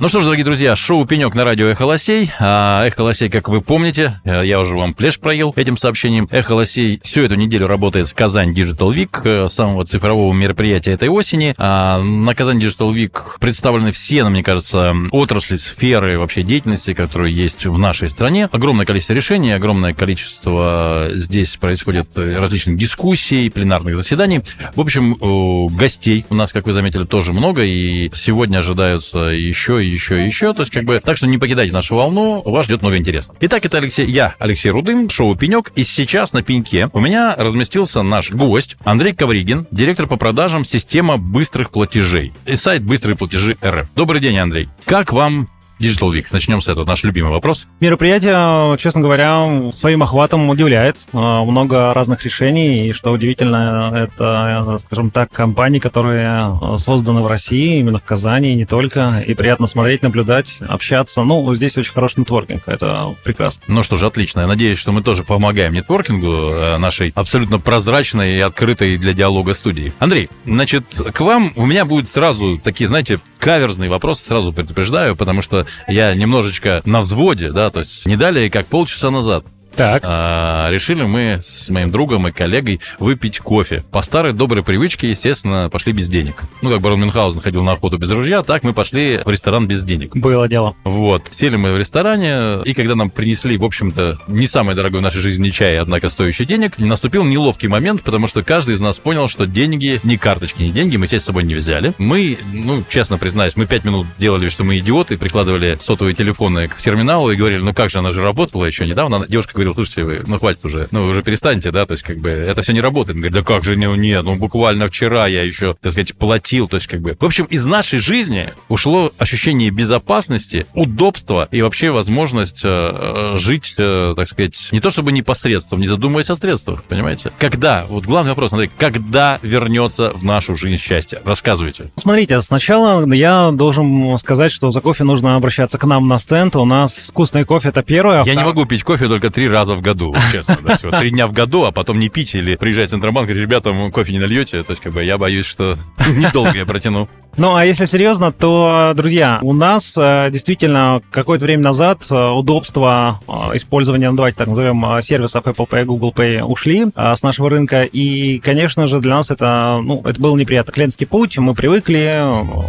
Ну что ж, дорогие друзья, шоу «Пенек» на радио «Эхо Лосей». А «Эхо Лосей», как вы помните, э, я уже вам плеш проел этим сообщением. «Эхо Лосей» всю эту неделю работает с Казань Digital Week, э, самого цифрового мероприятия этой осени. А на Казань Digital Week представлены все, мне кажется, отрасли, сферы вообще деятельности, которые есть в нашей стране. Огромное количество решений, огромное количество здесь происходит различных дискуссий, пленарных заседаний. В общем, э, гостей у нас, как вы заметили, тоже много, и сегодня ожидаются еще и еще и еще. То есть, как бы, так что не покидайте нашу волну, вас ждет много интересного. Итак, это Алексей, я, Алексей Рудым, шоу «Пенек». И сейчас на пеньке у меня разместился наш гость Андрей Ковригин, директор по продажам система быстрых платежей и сайт «Быстрые платежи РФ». Добрый день, Андрей. Как вам Digital Week. Начнем с этого, наш любимый вопрос. Мероприятие, честно говоря, своим охватом удивляет. А, много разных решений, и что удивительно, это, скажем так, компании, которые созданы в России, именно в Казани, и не только. И приятно смотреть, наблюдать, общаться. Ну, здесь очень хороший нетворкинг, это прекрасно. Ну что ж, отлично. Я надеюсь, что мы тоже помогаем нетворкингу э, нашей абсолютно прозрачной и открытой для диалога студии. Андрей, значит, к вам у меня будут сразу такие, знаете, каверзный вопрос, сразу предупреждаю, потому что я немножечко на взводе, да, то есть не далее, как полчаса назад так. А, решили мы с моим другом и коллегой выпить кофе. По старой доброй привычке, естественно, пошли без денег. Ну, как барон Мюнхгаузен ходил на охоту без ружья, так мы пошли в ресторан без денег. Было дело. Вот. Сели мы в ресторане, и когда нам принесли, в общем-то, не самый дорогой в нашей жизни чай, однако стоящий денег, наступил неловкий момент, потому что каждый из нас понял, что деньги, ни карточки, ни деньги мы себе с собой не взяли. Мы, ну, честно признаюсь, мы пять минут делали, что мы идиоты, прикладывали сотовые телефоны к терминалу и говорили, ну как же, она же работала еще недавно. Девушка говорил, слушайте, вы, ну хватит уже, ну уже перестаньте, да, то есть как бы это все не работает. Он говорит, да как же, не, нет, ну буквально вчера я еще, так сказать, платил, то есть как бы. В общем, из нашей жизни ушло ощущение безопасности, удобства и вообще возможность э, жить, э, так сказать, не то чтобы непосредством, не задумываясь о средствах, понимаете? Когда, вот главный вопрос, Андрей, когда вернется в нашу жизнь счастье? Рассказывайте. Смотрите, сначала я должен сказать, что за кофе нужно обращаться к нам на стенд. У нас вкусный кофе это первое. Я не могу пить кофе только три раза в году, честно. Да, всего. Три дня в году, а потом не пить или приезжать в Центробанк и ребята, кофе не нальете. То есть, как бы, я боюсь, что недолго я протяну. Ну, а если серьезно, то, друзья, у нас э, действительно какое-то время назад э, удобство э, использования, ну, давайте так назовем, сервисов Apple Pay, Google Pay ушли с нашего рынка. И, конечно же, для нас это, ну, это был неприятно. Клиентский путь, мы привыкли,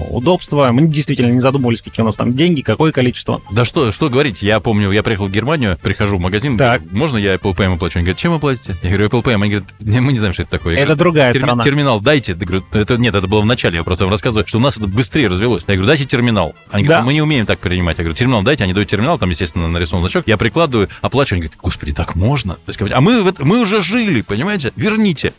удобство. Мы действительно не задумывались, какие у нас там деньги, какое количество. Да что, что говорить, я помню, я приехал в Германию, прихожу в магазин, так. можно я Apple Pay оплачу? Они говорят, чем вы платите? Я говорю, Apple Pay. Они говорят, мы не знаем, что это такое. Я это говорю, другая терми- страна. Терминал дайте. Я говорю, это, нет, это было в начале, я просто вам рассказываю, что нас это быстрее развелось. Я говорю, дайте терминал. Они говорят, да. мы не умеем так принимать. Я говорю, терминал дайте, они дают терминал, там, естественно, нарисован значок. Я прикладываю, оплачиваю. Они говорят, господи, так можно? То есть, а мы, мы уже жили, понимаете? Верните.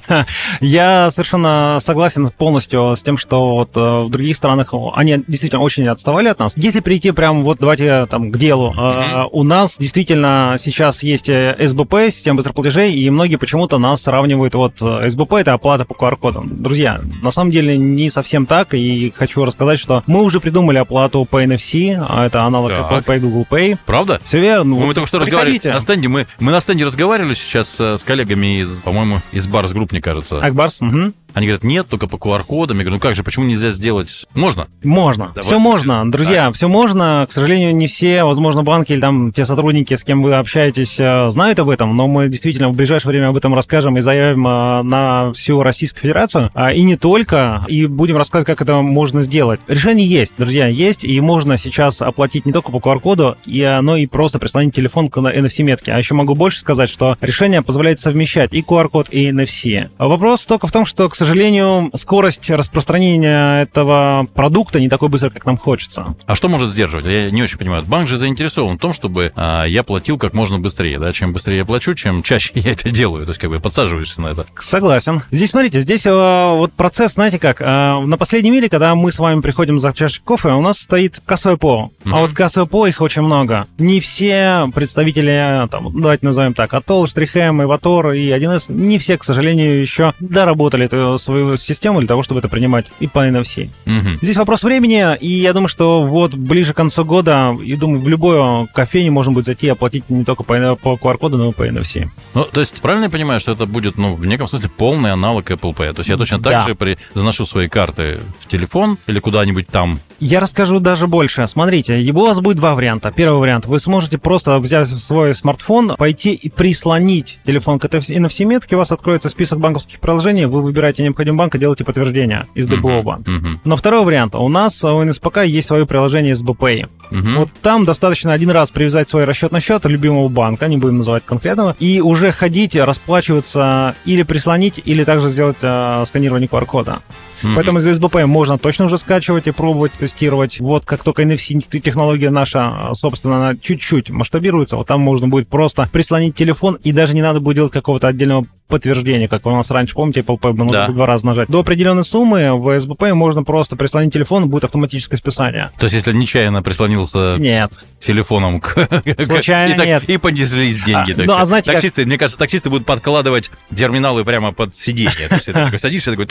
Я совершенно согласен полностью с тем, что вот э, в других странах они действительно очень отставали от нас. Если перейти прямо вот давайте там к делу, mm-hmm. у нас действительно сейчас есть э, СБП, система быстрых платежей, и многие почему-то нас сравнивают вот СБП это оплата по QR-кодам. Друзья, на самом деле не совсем так, и хочу рассказать, что мы уже придумали оплату по NFC, а это аналог. Apple Pay, Google Pay. Правда? Все верно. Мы, мы только что разговаривали на стенде, мы, мы на стенде разговаривали сейчас с коллегами из, по-моему, из Барс Групп, мне кажется. Ак Барс, угу. Они говорят, нет, только по QR-кодам. Я говорю, ну как же, почему нельзя сделать? Можно? Можно. Давай. Все можно, друзья, да. все можно. К сожалению, не все, возможно, банки или там те сотрудники, с кем вы общаетесь, э, знают об этом, но мы действительно в ближайшее время об этом расскажем и заявим э, на всю Российскую Федерацию. А, и не только, и будем рассказывать, как это можно сделать. Решение есть, друзья, есть, и можно сейчас оплатить не только по QR-коду, но и просто прислонить телефон к NFC-метке. А еще могу больше сказать, что решение позволяет совмещать и QR-код, и NFC. Вопрос только в том, что, к сожалению, скорость распространения этого продукта не такой быстрый, как нам хочется. А что может сдерживать? Я не очень понимаю. Банк же заинтересован в том, чтобы а, я платил как можно быстрее. Да? Чем быстрее я плачу, чем чаще я это делаю. То есть как бы подсаживаешься на это. Согласен. Здесь, смотрите, здесь а, вот процесс, знаете как, а, на последней миле, когда мы с вами приходим за чашечкой кофе, у нас стоит кассовый ПО. Mm-hmm. А вот кассовый ПО их очень много. Не все представители, там, давайте назовем так, Атол, Штрихем, Иватор и 1С, не все, к сожалению, еще доработали эту свою, систему для того, чтобы это принимать и по NFC. Мгм. Здесь вопрос времени, и я думаю, что вот ближе к концу года, и думаю, в любую кофейню можно будет зайти и оплатить не только по, по QR-коду, но и по NFC. Ну, то есть, правильно я понимаю, что это будет, ну, в неком смысле, полный аналог Apple Pay? То есть я точно так Да. же при... заношу свои карты в телефон или куда-нибудь там. Я расскажу даже больше. Смотрите, его у вас будет два варианта. Первый вариант. Вы сможете просто взять свой смартфон, пойти и прислонить телефон к этой NFC-метке, у вас откроется список банковских приложений, вы выбираете необходимый банк и делаете подтверждение из ДБО банка. Мгм. Но второй вариант. У нас у НСПК есть свое приложение SBPay. Мгм. Вот там достаточно один раз привязать свой расчетный счет любимого банка, не будем называть конкретного, и уже ходить, расплачиваться или прислонить, или также сделать э, сканирование QR-кода. Мгм. Поэтому из SBP можно точно уже скачивать и пробовать, тестировать. Вот как только NFC-технология наша, собственно, она чуть-чуть масштабируется, вот там можно будет просто прислонить телефон, и даже не надо будет делать какого-то отдельного подтверждения, как у нас раньше, помните, Apple Pay нужно Да. два раза нажать. До определенной суммы в SBP можно просто прислонить телефон, будет автоматическое списание. То есть, если нечаянно прислонился Нет. телефоном к... Случайно и, так- нет. и понеслись деньги. А, так ну, а знаете, как- таксисты, мне кажется, таксисты будут подкладывать терминалы прямо под сиденье. То есть ты такой садишься, такой...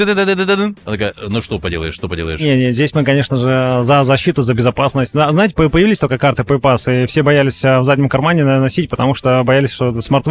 ну что поделаешь, что поделаешь? Не, не, здесь мы, конечно же, за защиту, за безопасность. Знаете, по- появились только карты PayPass, и все боялись а, в заднем кармане носить, потому что боялись, что смарт-в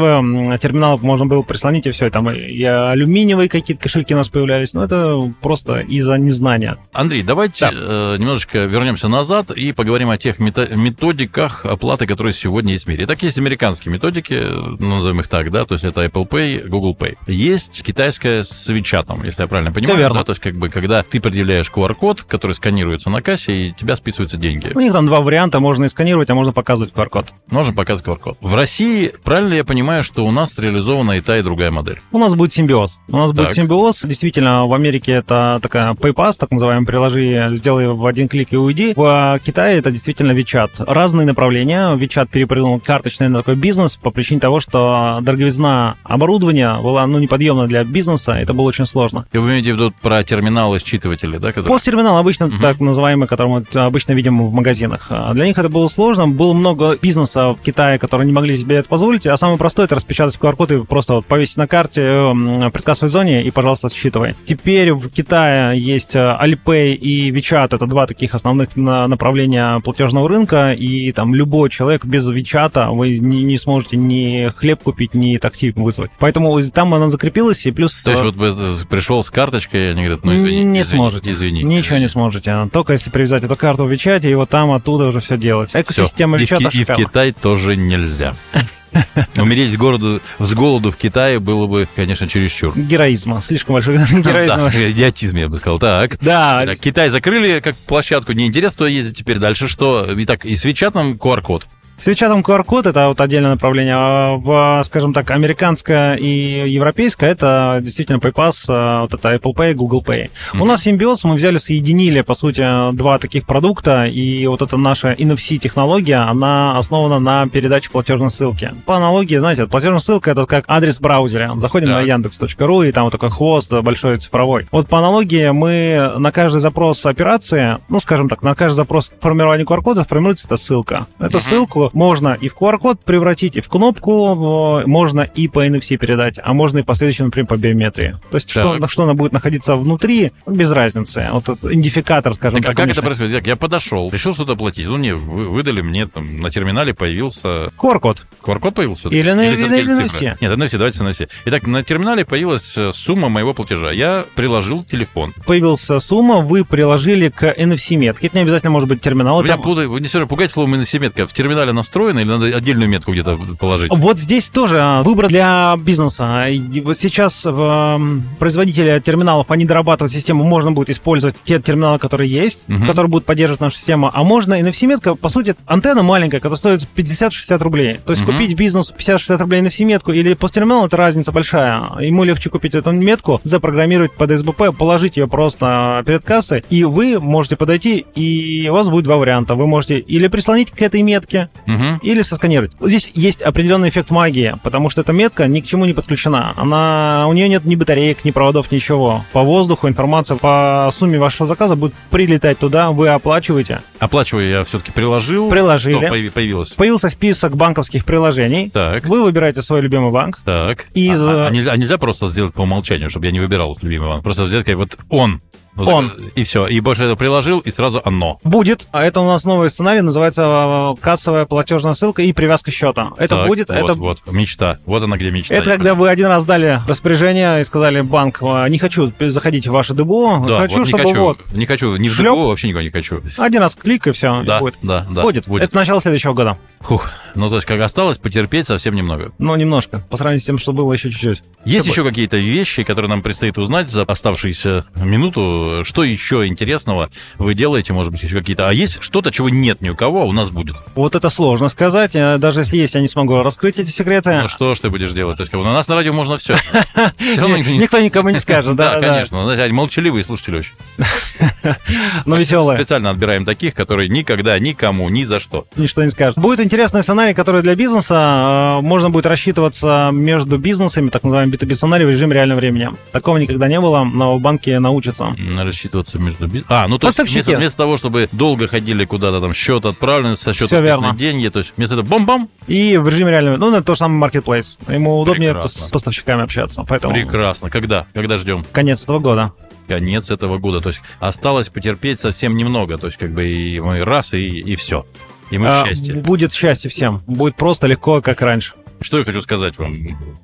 терминал можно было прислонить, и все, там и алюминиевые какие-то кошельки у нас появлялись. Но это просто из-за незнания. Андрей, давайте э, немножечко вернемся назад и поговорим о тех мето- методиках оплаты, которые сегодня есть в мире. Итак, есть американские методики, назовем их так, да, то есть это Apple Pay, Google Pay. Есть китайская с WeChat, если я правильно понимаю. верно. да, то есть как бы когда ты предъявляешь QR-код, который сканируется на кассе, и тебя списываются деньги. У них там два варианта, можно и сканировать, а можно показывать QR-код. Можно показывать QR-код. В России, правильно я понимаю, что у нас реализована и та, и другая модель? У нас будет симбиоз. У нас будет Так. симбиоз. Действительно, в Америке это такая PayPass, так называемый, приложи, сделай в один клик и уйди. В Китае это действительно WeChat. Разные направления. WeChat перепрыгнул карточный на такой бизнес по причине того, что дороговизна оборудования была ну, неподъемна для бизнеса. Это было очень сложно. И вы имеете в виду про терминалы, считыватели, да? Которые... Посттерминал обычно Мгм. так называемый, который мы обычно видим в магазинах. А Для них это было сложно. Было много бизнеса в Китае, которые не могли себе это позволить. А самое простое это распечатать QR-код и просто вот повесить на карте в предкассовой зоне и, пожалуйста, считывай. Теперь в Китае есть э, Alipay и WeChat. Это два таких основных на- направления платежного рынка. И там любой человек без WeChat вы не, сможете ни хлеб купить, ни такси вызвать. Поэтому там она закрепилась. И плюс... То есть э, вот бы пришел с карточкой, и они говорят, ну извини, не извини, сможете. извини. Ничего не сможете. Только если привязать эту карту в Вичате, и вот там оттуда уже все делать. Экосистема Ки- и в. Китай тоже нельзя. Умереть с, городу, с голоду в Китае было бы, конечно, чересчур. Героизма. Слишком большой героизма. Да, идиотизм, я бы сказал. Так. Да, Так, Китай закрыли как площадку, неинтересно туда ездить теперь. Дальше что? Итак, и с Вичатом QR-код. С Вичатом QR-код это вот отдельное направление. А скажем так, американское и европейское это действительно PayPass, а, вот это Apple Pay, Google Pay. У нас симбиоз, мы взяли, соединили, по сути, два таких продукта, и вот эта наша NFC-технология, она основана на передаче платежной ссылки. По аналогии, знаете, платежная ссылка это как адрес браузера. Заходим Так. на яндекс.ру, и там вот такой хвост большой цифровой. Вот по аналогии мы на каждый запрос операции, ну, скажем так, на каждый запрос формирования QR-кода формируется эта ссылка. Эту Мгм. ссылку можно и в QR-код превратить, и в кнопку, можно и по NFC передать, а можно и последующим, например, по биометрии. То есть, что, Так. что она будет находиться внутри, без разницы. Вот этот идентификатор, скажем Так, а так. как внешний. это происходит? Так, я подошел, решил что-то платить. Ну, мне вы- выдали, мне там на терминале появился... QR-код. QR-код появился? Или на- или цифра? NFC. Нет, NFC, давайте NFC. Итак, на терминале появилась э, сумма моего платежа. Я приложил телефон. Появилась сумма, вы приложили к NFC-метке. Это не обязательно может быть терминал. Вы, это- путай- вы не все равно пугаете словом NFC-метка. В терминале настроена или надо отдельную метку где-то положить? Вот здесь тоже а, выбор для бизнеса. Вот сейчас производители терминалов, они дорабатывают систему, можно будет использовать те терминалы, которые есть, Мгм. которые будут поддерживать нашу систему, а можно NFC-метка, по сути, антенна маленькая, которая стоит 50-60 рублей. То есть Мгм. купить бизнесу 50-60 рублей NFC-метку или посттерминал, это разница большая. Ему легче купить эту метку, запрограммировать под SBP, положить ее просто перед кассой, и вы можете подойти, и у вас будет два варианта. Вы можете или прислонить к этой метке, Мгм. или сосканировать. Здесь есть определенный эффект магии, потому что эта метка ни к чему не подключена. Она, у нее нет ни батареек, ни проводов, ничего. По воздуху информация по сумме вашего заказа будет прилетать туда, вы оплачиваете. Оплачиваю я все-таки приложил. Приложили. Что появи- появилось? Появился список банковских приложений. Так. Вы выбираете свой любимый банк. Так. Из, А, а- а нельзя, а нельзя просто сделать по умолчанию, чтобы я не выбирал любимый банк? Просто взять, сказать, вот он. Вот Он. так, И все. И больше это приложил, и сразу оно. Будет. А это у нас новый сценарий, называется э, кассовая платежная ссылка и привязка счета. Это Так, будет. Вот, это вот, мечта. Вот она где мечта. Это когда вы один раз дали распоряжение и сказали, банк, а, не хочу заходить в ваше ДБО, Да, хочу, вот не чтобы хочу, вот не хочу, ни в. ДПО вообще никого не хочу. один раз клик и все, Да, будет. да, да. будет. будет. Это начало следующего года. Фух. Ну, то есть, как осталось, потерпеть совсем немного. Ну, немножко, по сравнению с тем, что было еще чуть-чуть. Есть Всё еще какие-то вещи, которые нам предстоит узнать за оставшуюся минуту? Что еще интересного вы делаете, может быть, еще какие-то... А есть что-то, чего нет ни у кого, а у нас будет? Вот это сложно сказать. Даже если есть, я не смогу раскрыть эти секреты. Ну, что ж ты будешь делать? То есть, как бы, у нас на радио можно все. Все никто никому не скажет, да, да. конечно. Они молчаливые слушатели очень. Но веселое. Специально отбираем таких, которые никогда никому, ни за что. Ничто не скажет. Будет интересный сценарий, который для бизнеса э, можно будет рассчитываться между бизнесами, так называемый B2B сценарий в режиме реального времени. Такого никогда не было, но в банке научатся. Рассчитываться между бизнесом. А, ну то есть вместо, вместо того, чтобы долго ходили куда-то там счет отправлен, со счета верно. деньги, то есть вместо этого бом-бом, И в режиме реального ну, это то же самое marketplace. Ему удобнее Прекрасно. с поставщиками общаться. Поэтому прекрасно. Когда? Когда ждем? конец этого года. Конец этого года. То есть осталось потерпеть совсем немного. То есть как бы и мы раз, и, и все. И мы А, в счастье. Будет счастье всем. Будет просто легко, как раньше. Что я хочу сказать вам?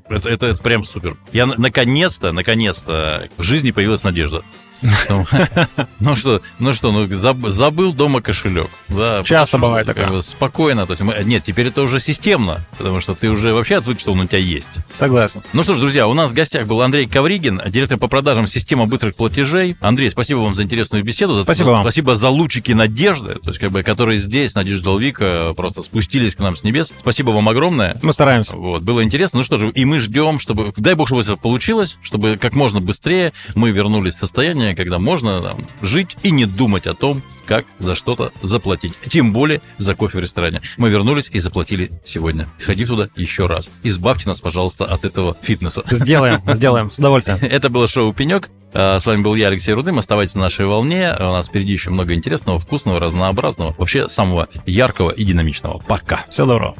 Это, это, это прям супер. Я на- наконец-то, наконец-то в жизни появилась надежда. Ну, что, ну что, ну заб- забыл дома кошелек. Да, Часто бывает такое. Спокойно. То есть нет, теперь это уже системно, потому что ты уже вообще отвык, что он у тебя есть. Согласен. Ну что ж, друзья, у нас в гостях был Андрей Ковригин, директор по продажам системы быстрых платежей. Андрей, спасибо вам за интересную беседу. Спасибо вам. Спасибо за лучики надежды, то есть как бы, которые здесь, на Digital Week, э, просто спустились к нам с небес. Спасибо вам огромное. Мы стараемся. Вот, было интересно. Ну что же, и мы ждем, чтобы, дай бог, чтобы это получилось, чтобы как можно быстрее мы вернулись в состояние, когда можно там, жить и не думать о том, как за что-то заплатить. Тем более за кофе в ресторане. Мы вернулись и заплатили сегодня. Сходи туда еще раз. Избавьте нас, пожалуйста, от этого фитнеса. Сделаем, сделаем, с удовольствием. Это было шоу «Пенек». А, С вами был я, Алексей Рудым. Оставайтесь на нашей волне. У нас впереди еще много интересного, вкусного, разнообразного, вообще самого яркого и динамичного. Пока. Всего доброго.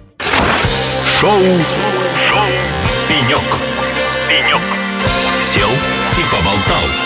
Шоу. Шоу. Пенек. Пенек. Сел и поболтал.